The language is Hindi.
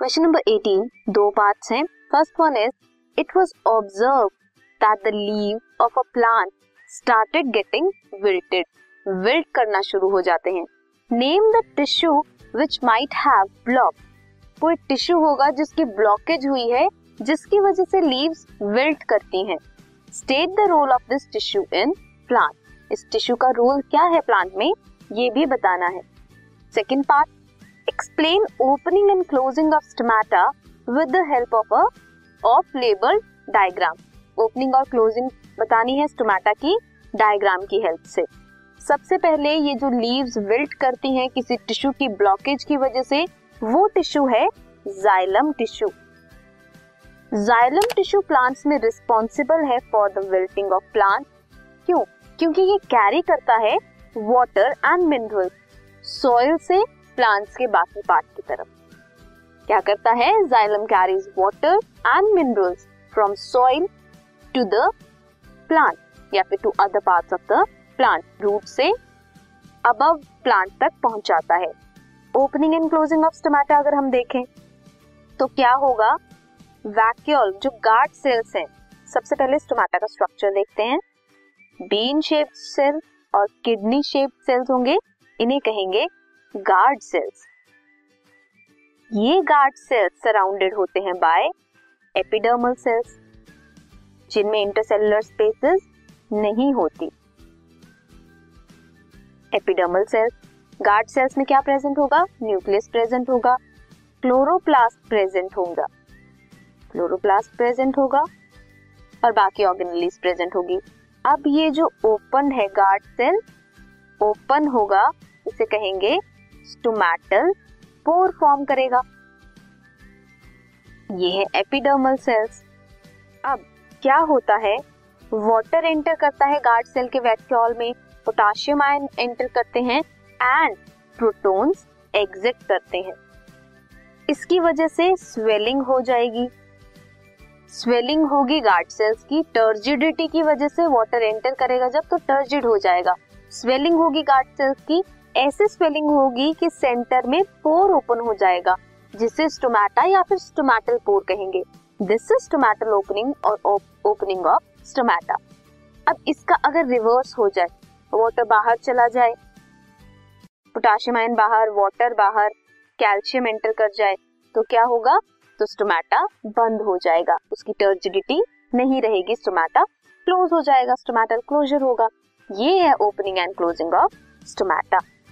क्वेश्चन नंबर 18 दो पार्ट्स हैं. First one is it was observe that the leave of a plant started getting wilted wilt करना शुरू हो जाते हैं. Name the tissue which might have block कोई टिश्यू होगा जिसकी ब्लॉकेज हुई है, जिसकी वजह से लीव्स विल्ट करती हैं. State the role of this tissue in plant इस टिश्यू का रोल क्या है प्लांट में? ये भी बताना है. Second part explain opening and closing of stomata with the help of a of label diagram opening और क्लोजिंग बतानी है स्टोमेटा की डायग्राम की हेल्प से। सबसे पहले ये जो लीव्स विल्ट करती हैं किसी टिश्यू की ब्लॉकेज की वजह से, वो टिश्यू है xylem tissue xylem tissue plants में रिस्पॉन्सिबल है for the wilting of plant क्यों? क्योंकि ये कैरी करता है वाटर एंड मिनरल सॉइल से प्लांट्स के बाकी पार्ट की तरफ़। क्या करता है? Xylem carries water and minerals from soil to the plant या फिर to other parts of the plant root से अबव प्लांट तक पहुंचाता है। Opening and closing of stomata अगर हम देखें तो क्या होगा? वैक्यूल जो गार्ड सेल्स हैं, सबसे पहले स्टोमेटा का स्ट्रक्चर देखते हैं। बीन शेप्ड सेल और किडनी शेप्ड सेल्स होंगे, इन्हें कहेंगे गार्ड सेल्स ये गार्ड सेल्स सराउंडेड होते हैं बाय एपिडर्मल सेल्स जिनमें इंटरसेलुलर स्पेसेस नहीं होती। एपिडर्मल सेल्स गार्ड सेल्स में क्या प्रेजेंट होगा? न्यूक्लियस प्रेजेंट होगा क्लोरोप्लास्ट प्रेजेंट होगा। क्लोरोप्लास्ट प्रेजेंट होगा और बाकी ऑर्गेनलीज प्रेजेंट होगी। अब ये जो ओपन है गार्ड सेल ओपन होगा, इसे कहेंगे स्टोमेटल पोर फॉर्म करेगा। ये है एपिडर्मल सेल्स अब क्या होता है? वाटर एंटर करता है गार्ड सेल के वैक्यूल में। पोटाशियम आयन एंटर करते हैं एंड प्रोटॉन्स एग्जिट करते हैं। इसकी वजह से स्वेलिंग हो जाएगी। स्वेलिंग होगी गार्ड सेल्स की। टर्जिडिटी की वजह से वाटर एंटर करेगा जब तो टर्जिड हो जाएगा। स्वेलिंग होगी गार्ड सेल्स की। ऐसे स्वेलिंग होगी कि सेंटर में पोर ओपन हो जाएगा, जिसे स्टोमेटा या फिर स्टोमेटल पोर कहेंगे। दिस इज़ स्टोमेटल ओपनिंग और ओपनिंग ऑफ़ स्टोमेटा अब इसका अगर रिवर्स हो जाए वाटर बाहर चला जाए पोटाशियम आयन बाहर वाटर बाहर कैल्शियम एंटर कर जाए तो क्या होगा? तो स्टोमेटा बंद हो जाएगा। उसकी टर्जिडिटी नहीं रहेगी स्टोमेटा क्लोज हो जाएगा स्टोमेटल क्लोजर होगा। ये है opening and closing of stomata